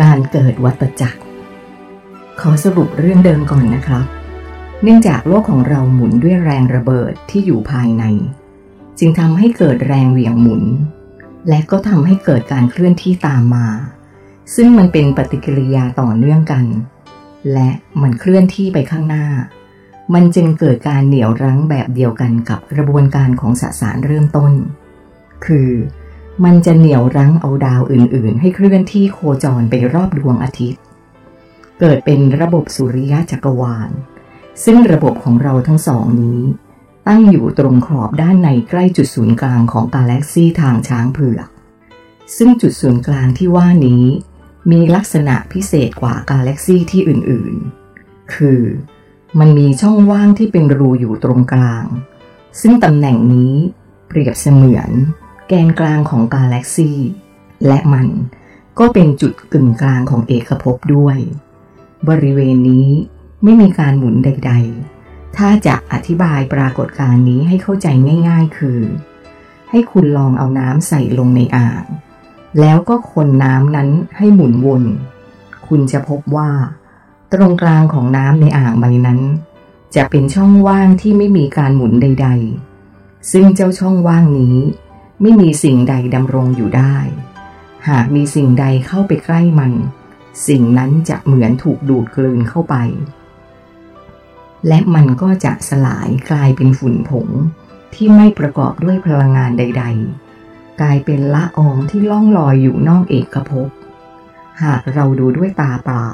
การเกิดวัตจักร ขอสรุปเรื่องเดิมก่อนนะครับ เนื่องจากโลกของเราหมุนด้วยแรงระเบิดที่อยู่ภายใน จึงทำให้เกิดแรงเหวี่ยงหมุน และก็ทำให้เกิดการเคลื่อนที่ตามมา ซึ่งมันเป็นปฏิกิริยาต่อเนื่องกัน และมันเคลื่อนที่ไปข้างหน้า มันจึงเกิดการเหนี่ยวรั้งแบบเดียวกันกับกระบวนการของสสารเริ่มต้น คือ มันจะเหนี่ยวรั้งเอาดาวอื่น ๆ ให้เคลื่อนที่โคจรไปรอบดวงอาทิตย์ เกิดเป็นระบบสุริยะจักรวาล ซึ่งระบบของเราทั้งสองนี้ ตั้งอยู่ตรงขอบด้านในใกล้จุดศูนย์กลางของกาแล็กซีทางช้างเผือก ซึ่งจุดศูนย์กลางที่ว่านี้ มีลักษณะพิเศษกว่ากาแล็กซีที่อื่น ๆ คือมันมีช่องว่างที่เป็นรูอยู่ตรงกลาง ซึ่งตำแหน่งนี้เปรียบเสมือน กนกลางของกาแล็กซี และมันก็เป็นจุดกึ่งกลางของเอกภพด้วย บริเวณนี้ไม่มีการหมุนใด ๆ ถ้าจะอธิบายปรากฏการณ์นี้ให้เข้าใจง่าย ๆ คือ ให้คุณลองเอาน้ำใส่ลงในอ่าง แล้วก็คนน้ำนั้นให้หมุนวน คุณจะพบว่า ตรงกลางของน้ำในอ่างใบนั้น จะเป็นช่องว่างที่ไม่มีการหมุนใด ๆ ซึ่งเจ้าช่องว่างนี้ ไม่มีสิ่งใดดำรงอยู่ได้ หากมีสิ่งใดเข้าไปใกล้มัน สิ่งนั้นจะเหมือนถูกดูดกลืนเข้าไป และมันก็จะสลายกลายเป็นฝุ่นผงที่ไม่ประกอบด้วยพลังงานใด ๆ กลายเป็นละอองที่ล่องลอยอยู่นอกเอกภพ หากเราดูด้วยตาเปล่า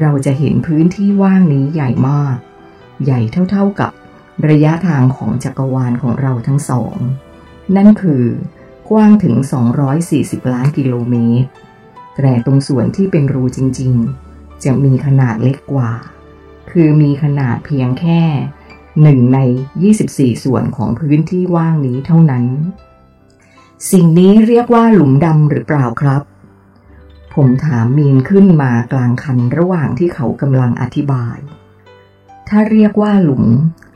เราจะเห็นพื้นที่ว่างนี้ใหญ่มาก ใหญ่เท่าๆกับระยะทางของจักรวาลของเราทั้งสอง นั่นคือกว้างถึง 240 ล้านกิโลเมตร แต่ตรงส่วนที่เป็นรูจริงๆ จะมีขนาดเล็กกว่า คือมีขนาดเพียงแค่หนึ่งใน 24 ส่วนของพื้นที่ว่างนี้เท่านั้น สิ่งนี้เรียกว่าหลุมดำหรือเปล่าครับ ผมถามมีนขึ้นมากลางคันระหว่างที่เขากำลังอธิบาย ถ้าเรียกว่าหลุม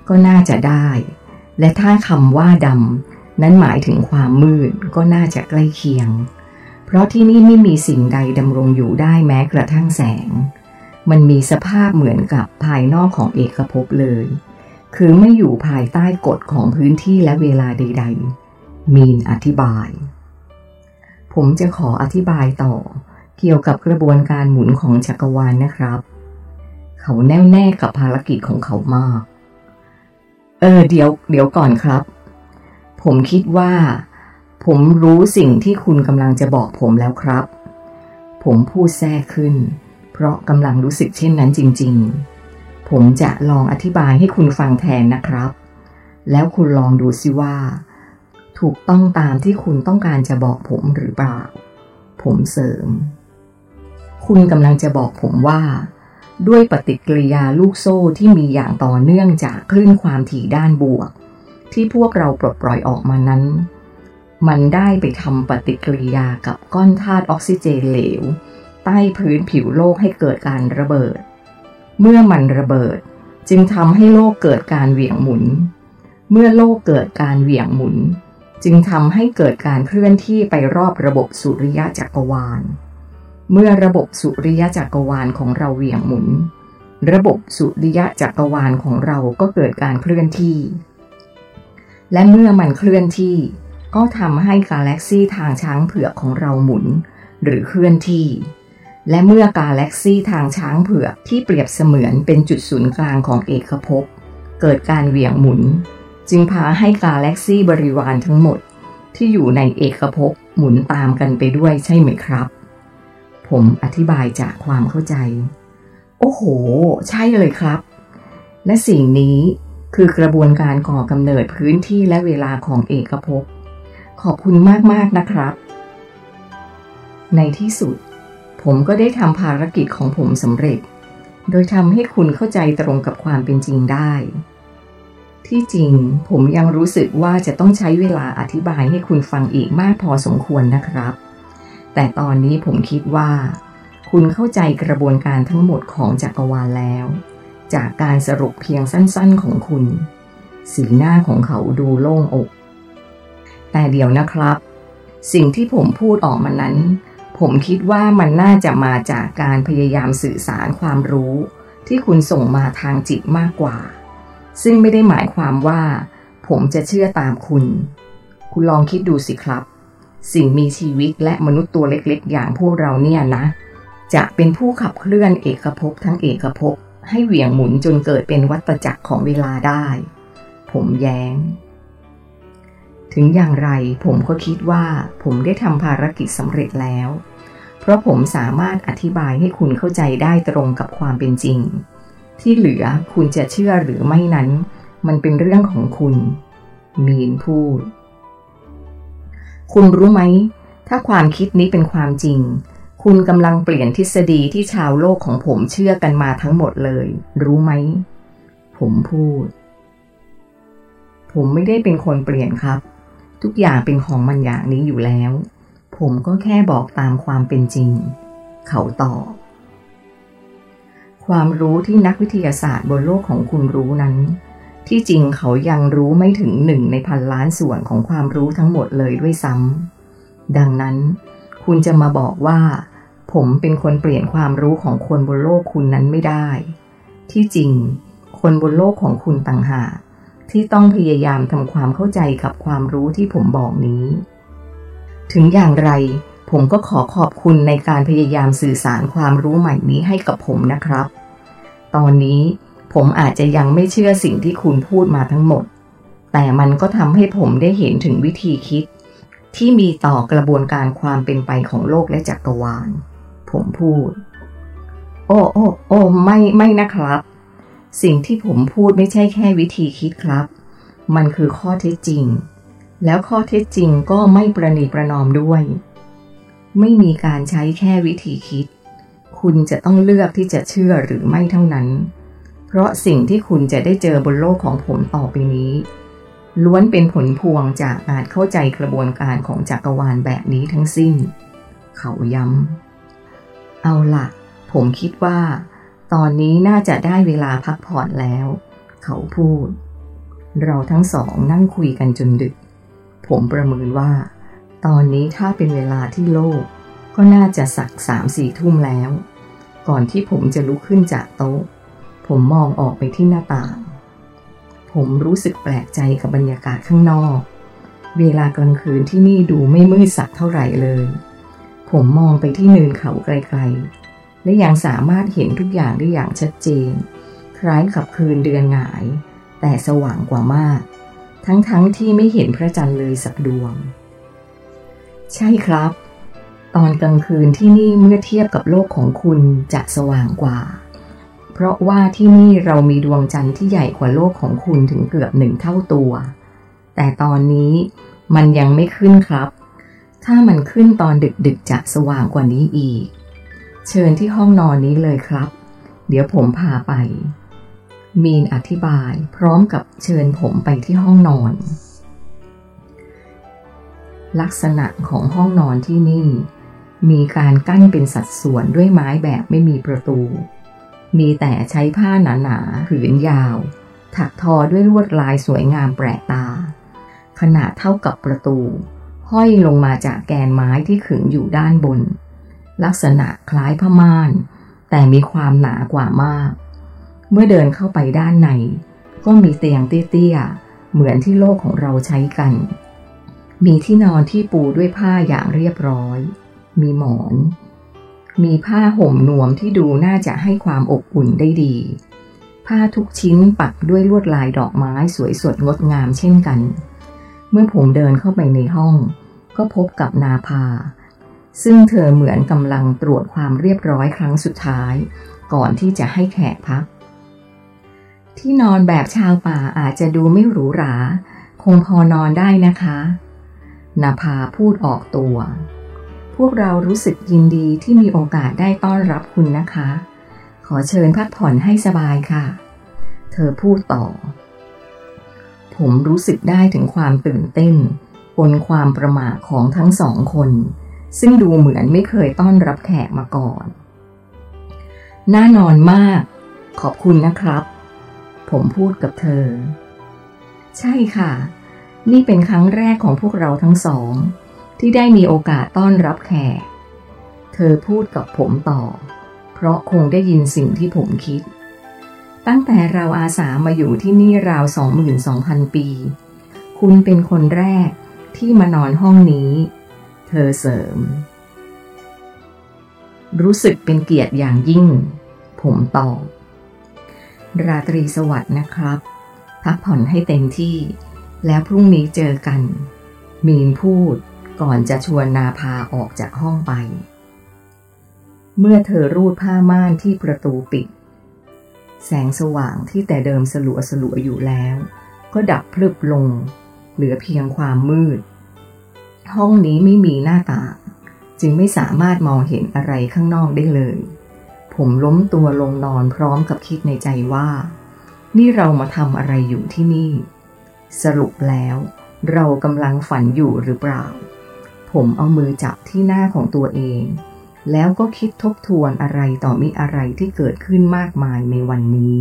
ก็น่าจะได้ และถ้าคำว่าดำ นั้นหมายถึงความมืดก็น่าจะใกล้เคียง เพราะที่นี่ไม่มีสิ่งใดดำรงอยู่ได้แม้กระทั่งแสง มันมีสภาพเหมือนกับภายนอกของเอกภพเลย คือไม่อยู่ภายใต้กฎของพื้นที่และเวลาใด ๆ มีนอธิบาย ผมจะขออธิบายต่อ เกี่ยวกับกระบวนการหมุนของจักรวาลนนะครับ เขาแน่วแน่กับภารกิจของเขามาก เออเดี๋ยว เดี๋ยวก่อนครับ ผมคิดว่า ผมรู้สิ่งที่คุณกำลังจะบอกผมแล้วครับ ผมพูดแทรกขึ้น เพราะกำลังรู้สึกเช่นนั้นจริง ๆ ผมจะลองอธิบายให้คุณฟังแทนนะครับ แล้วคุณลองดูซิว่า ถูกต้องตามที่คุณต้องการจะบอกผมหรือเปล่า ผมเสริม คุณกำลังจะบอกผมว่าด้วยปฏิกิริยาลูกโซ่ที่มีอย่างต่อเนื่องจากคลื่นความถี่ด้านบวก ที่พวกเราปลดปล่อยออกมานั้น มันได้ไปทำปฏิกิริยากับก้อนธาตุออกซิเจนเหลว ใต้พื้นผิวโลกให้เกิดการระเบิด เมื่อมันระเบิดจึงทำให้โลกเกิดการเหวี่ยงหมุน เมื่อโลกเกิดการเหวี่ยงหมุน จึงทำให้เกิดการเคลื่อนที่ไปรอบระบบสุริยะจักรวาล เมื่อระบบสุริยะจักรวาลของเราเหวี่ยงหมุน ระบบสุริยะจักรวาลของเราก็เกิดการเคลื่อนที่ และเมื่อมันเคลื่อนที่ ก็ทำให้กาแล็กซีทางช้างเผือกของเราหมุน หรือเคลื่อนที่ และเมื่อกาแล็กซีทางช้างเผือกที่เปรียบเสมือนเป็นจุดศูนย์กลางของเอกภพเกิดการเหวี่ยงหมุน จึงพาให้กาแล็กซีบริวารทั้งหมด ที่อยู่ในเอกภพหมุนตามกันไปด้วยใช่ไหมครับ ผมอธิบายจากความเข้าใจ โอ้โห ใช่เลยครับ และสิ่งนี้ คือกระบวนการก่อกำเนิดพื้นที่และเวลาของเอกภพ ขอบคุณมาก ๆ นะครับ ในที่สุด ผมก็ได้ทำภารกิจของผมสำเร็จ โดยทำให้คุณเข้าใจตรงกับความเป็นจริงได้ ที่จริงผมยังรู้สึกว่าจะต้องใช้เวลาอธิบายให้คุณฟังอีกมากพอสมควรนะครับ แต่ตอนนี้ผมคิดว่า คุณเข้าใจกระบวนการทั้งหมดของจักรวาลแล้ว จากการสรุปเพียงสั้นๆของคุณ สีหน้าของเขาดูโล่งอก แต่เดี๋ยวนะครับ สิ่งที่ผมพูดออกมานั้น ผมคิดว่ามันน่าจะมาจากการพยายามสื่อสารความรู้ ที่คุณส่งมาทางจิตมากกว่า ซึ่งไม่ได้หมายความว่า ผมจะเชื่อตามคุณ คุณลองคิดดูสิครับ สิ่งมีชีวิตและมนุษย์ตัวเล็กๆ อย่างพวกเราเนี่ยนะ จะเป็นผู้ขับเคลื่อนเอกภพทั้งเอกภพ ให้เหวี่ยงหมุนจนเกิดเป็นวัตจักรของเวลาได้ ผมแย้ง ถึงอย่างไรผมก็คิดว่าผมได้ทำภารกิจสำเร็จแล้ว เพราะผมสามารถอธิบายให้คุณเข้าใจได้ตรงกับความเป็นจริง ที่เหลือคุณจะเชื่อหรือไม่นั้น มันเป็นเรื่องของคุณ มีนพูด คุณรู้ไหม ถ้าความคิดนี้เป็นความจริง คุณกำลังเปลี่ยนทฤษฎีที่ชาวโลกของผมเชื่อกันมาทั้งหมดเลย รู้ไหม ผมพูด ผมไม่ได้เป็นคนเปลี่ยนครับ ทุกอย่างเป็นของมันอย่างนี้อยู่แล้ว ผมก็แค่บอกตามความเป็นจริง เขาตอบความรู้ที่นักวิทยาศาสตร์บนโลกของคุณรู้นั้น ที่จริงเขายังรู้ไม่ถึงหนึ่งในพันล้านส่วนของความรู้ทั้งหมดเลยด้วยซ้ำดังนั้น คุณจะมาบอกว่า ผมเป็นคนเปลี่ยนความรู้ของคนบนโลกคุณนั้นไม่ได้ ที่จริง คนบนโลกของคุณต่างหากที่ต้องพยายามทำความเข้าใจกับความรู้ที่ผมบอกนี้ ถึงอย่างไร ผมก็ขอขอบคุณในการพยายามสื่อสารความรู้ใหม่นี้ให้กับผมนะครับ ตอนนี้ผมอาจจะยังไม่เชื่อสิ่งที่คุณพูดมาทั้งหมด แต่มันก็ทำให้ผมได้เห็นถึงวิธีคิด ที่มีต่อกระบวนการความเป็นไปของโลกและจักรวาล ผมพูด โอ้โอ้โอ้ไม่ไม่นะครับ สิ่งที่ผมพูดไม่ใช่แค่วิธีคิดครับ มันคือข้อเท็จจริง แล้วข้อเท็จจริงก็ไม่ประนีประนอมด้วย ไม่มีการใช้แค่วิธีคิด คุณจะต้องเลือกที่จะเชื่อหรือไม่เท่านั้น เพราะสิ่งที่คุณจะได้เจอบนโลกของผมต่อไปนี้ล้วนเป็นผลพวงจากอาจเข้าใจกระบวนการของจักรวาลแบบนี้ทั้งสิ้น เขาย้ำ เอาละผมคิดว่า ตอนนี้น่าจะได้เวลาพักผ่อนแล้ว เขาพูด เราทั้งสองนั่งคุยกันจนดึก ผมประเมินว่า ตอนนี้ถ้าเป็นเวลาที่โลก ก็น่าจะสักสามสี่ทุ่มแล้ว ก่อนที่ผมจะลุกขึ้นจากโต๊ะ ผมมองออกไปที่หน้าต่าง ผมรู้สึกแปลกใจกับบรรยากาศข้างนอก เวลากลางคืนที่นี่ดูไม่มืดสักเท่าไหร่เลย ผมมองไปที่เนินเขาไกลๆ และยังสามารถเห็นทุกอย่างได้อย่างชัดเจน คล้ายกับคืนเดือนหงาย แต่สว่างกว่ามาก ทั้งๆทที่ไม่เห็นพระจันทร์เลยสักดวง ใช่ครับ ตอนกลางคืนที่นี่เมื่อเทียบกับโลกของคุณจะสว่างกว่า เพราะว่าที่นี่เรามีดวงจันทร์ที่ใหญ่กว่าโลกของคุณถึงเกือบหนึ่งเท่าตัว แต่ตอนนี้มันยังไม่ขึ้นครับ ถ้ามันขึ้นตอนดึกๆจะสว่างกว่านี้อีก เชิญที่ห้องนอนนี้เลยครับ เดี๋ยวผมพาไป มีนอธิบายพร้อมกับเชิญผมไปที่ห้องนอน ลักษณะของห้องนอนที่นี่ มีการกั้นเป็นสัดส่วนด้วยไม้แบบไม่มีประตู มีแต่ใช้ผ้าหนาๆผืนยาว ถักทอด้วยลวดลายสวยงามแปลกตา ขนาดเท่ากับประตู ห้อยลงมาจากแกนไม้ที่ขึงอยู่ด้านบน ลักษณะคล้ายผ้าม่าน แต่มีความหนากว่ามาก เมื่อเดินเข้าไปด้านใน ก็มีเตียงเตี้ยๆ เหมือนที่โลกของเราใช้กัน มีที่นอนที่ปูด้วยผ้าอย่างเรียบร้อย มีหมอน มีผ้าห่มนวมที่ดูน่าจะให้ความอบอุ่นได้ดี ผ้าทุกชิ้นปักด้วยลวดลายดอกไม้สวยสดงดงามเช่นกัน เมื่อผมเดินเข้าไปในห้อง ก็พบกับนาภา ซึ่งเธอเหมือนกำลังตรวจความเรียบร้อยครั้งสุดท้าย ก่อนที่จะให้แขกพัก ที่นอนแบบชาวป่าอาจจะดูไม่หรูหรา คงพอนอนได้นะคะนาภาพูดออกตัว พวกเรารู้สึกยินดีที่มีโอกาสได้ต้อนรับคุณนะคะ ขอเชิญพักผ่อนให้สบายค่ะ เธอพูดต่อ ผมรู้สึกได้ถึงความตื่นเต้นปนความประหม่าของทั้งสองคน ซึ่งดูเหมือนไม่เคยต้อนรับแขกมาก่อน น่านอนมาก ขอบคุณนะครับ ผมพูดกับเธอ ใช่ค่ะ นี่เป็นครั้งแรกของพวกเราทั้งสอง ที่ได้มีโอกาสต้อนรับแขก เธอพูดกับผมต่อ เพราะคงได้ยินสิ่งที่ผมคิด ตั้งแต่เราอาสามาอยู่ที่นี่ราว 22,000 ปี คุณเป็นคนแรกที่มานอนห้องนี้ เธอเสริม รู้สึกเป็นเกียรติอย่างยิ่ง ผมตอบ ราตรีสวัสดิ์นะครับ พักผ่อนให้เต็มที่ แล้วพรุ่งนี้เจอกัน มีนพูดก่อนจะชวนนาพาออกจากห้องไป เมื่อเธอรูดผ้าม่านที่ประตูปิด แสงสว่างที่แต่เดิมสลัวสลัวอยู่แล้ว ก็ดับพลึบลง เหลือเพียงความมืด ห้องนี้ไม่มีหน้าต่างจึงไม่สามารถมองเห็นอะไรข้างนอกได้เลย ผมล้มตัวลงนอนพร้อมกับคิดในใจว่า นี่เรามาทำอะไรอยู่ที่นี่ สรุปแล้ว เรากำลังฝันอยู่หรือเปล่า ผมเอามือจับที่หน้าของตัวเอง แล้วก็คิดทบทวนอะไรต่อมีอะไรที่เกิดขึ้นมากมายในวันนี้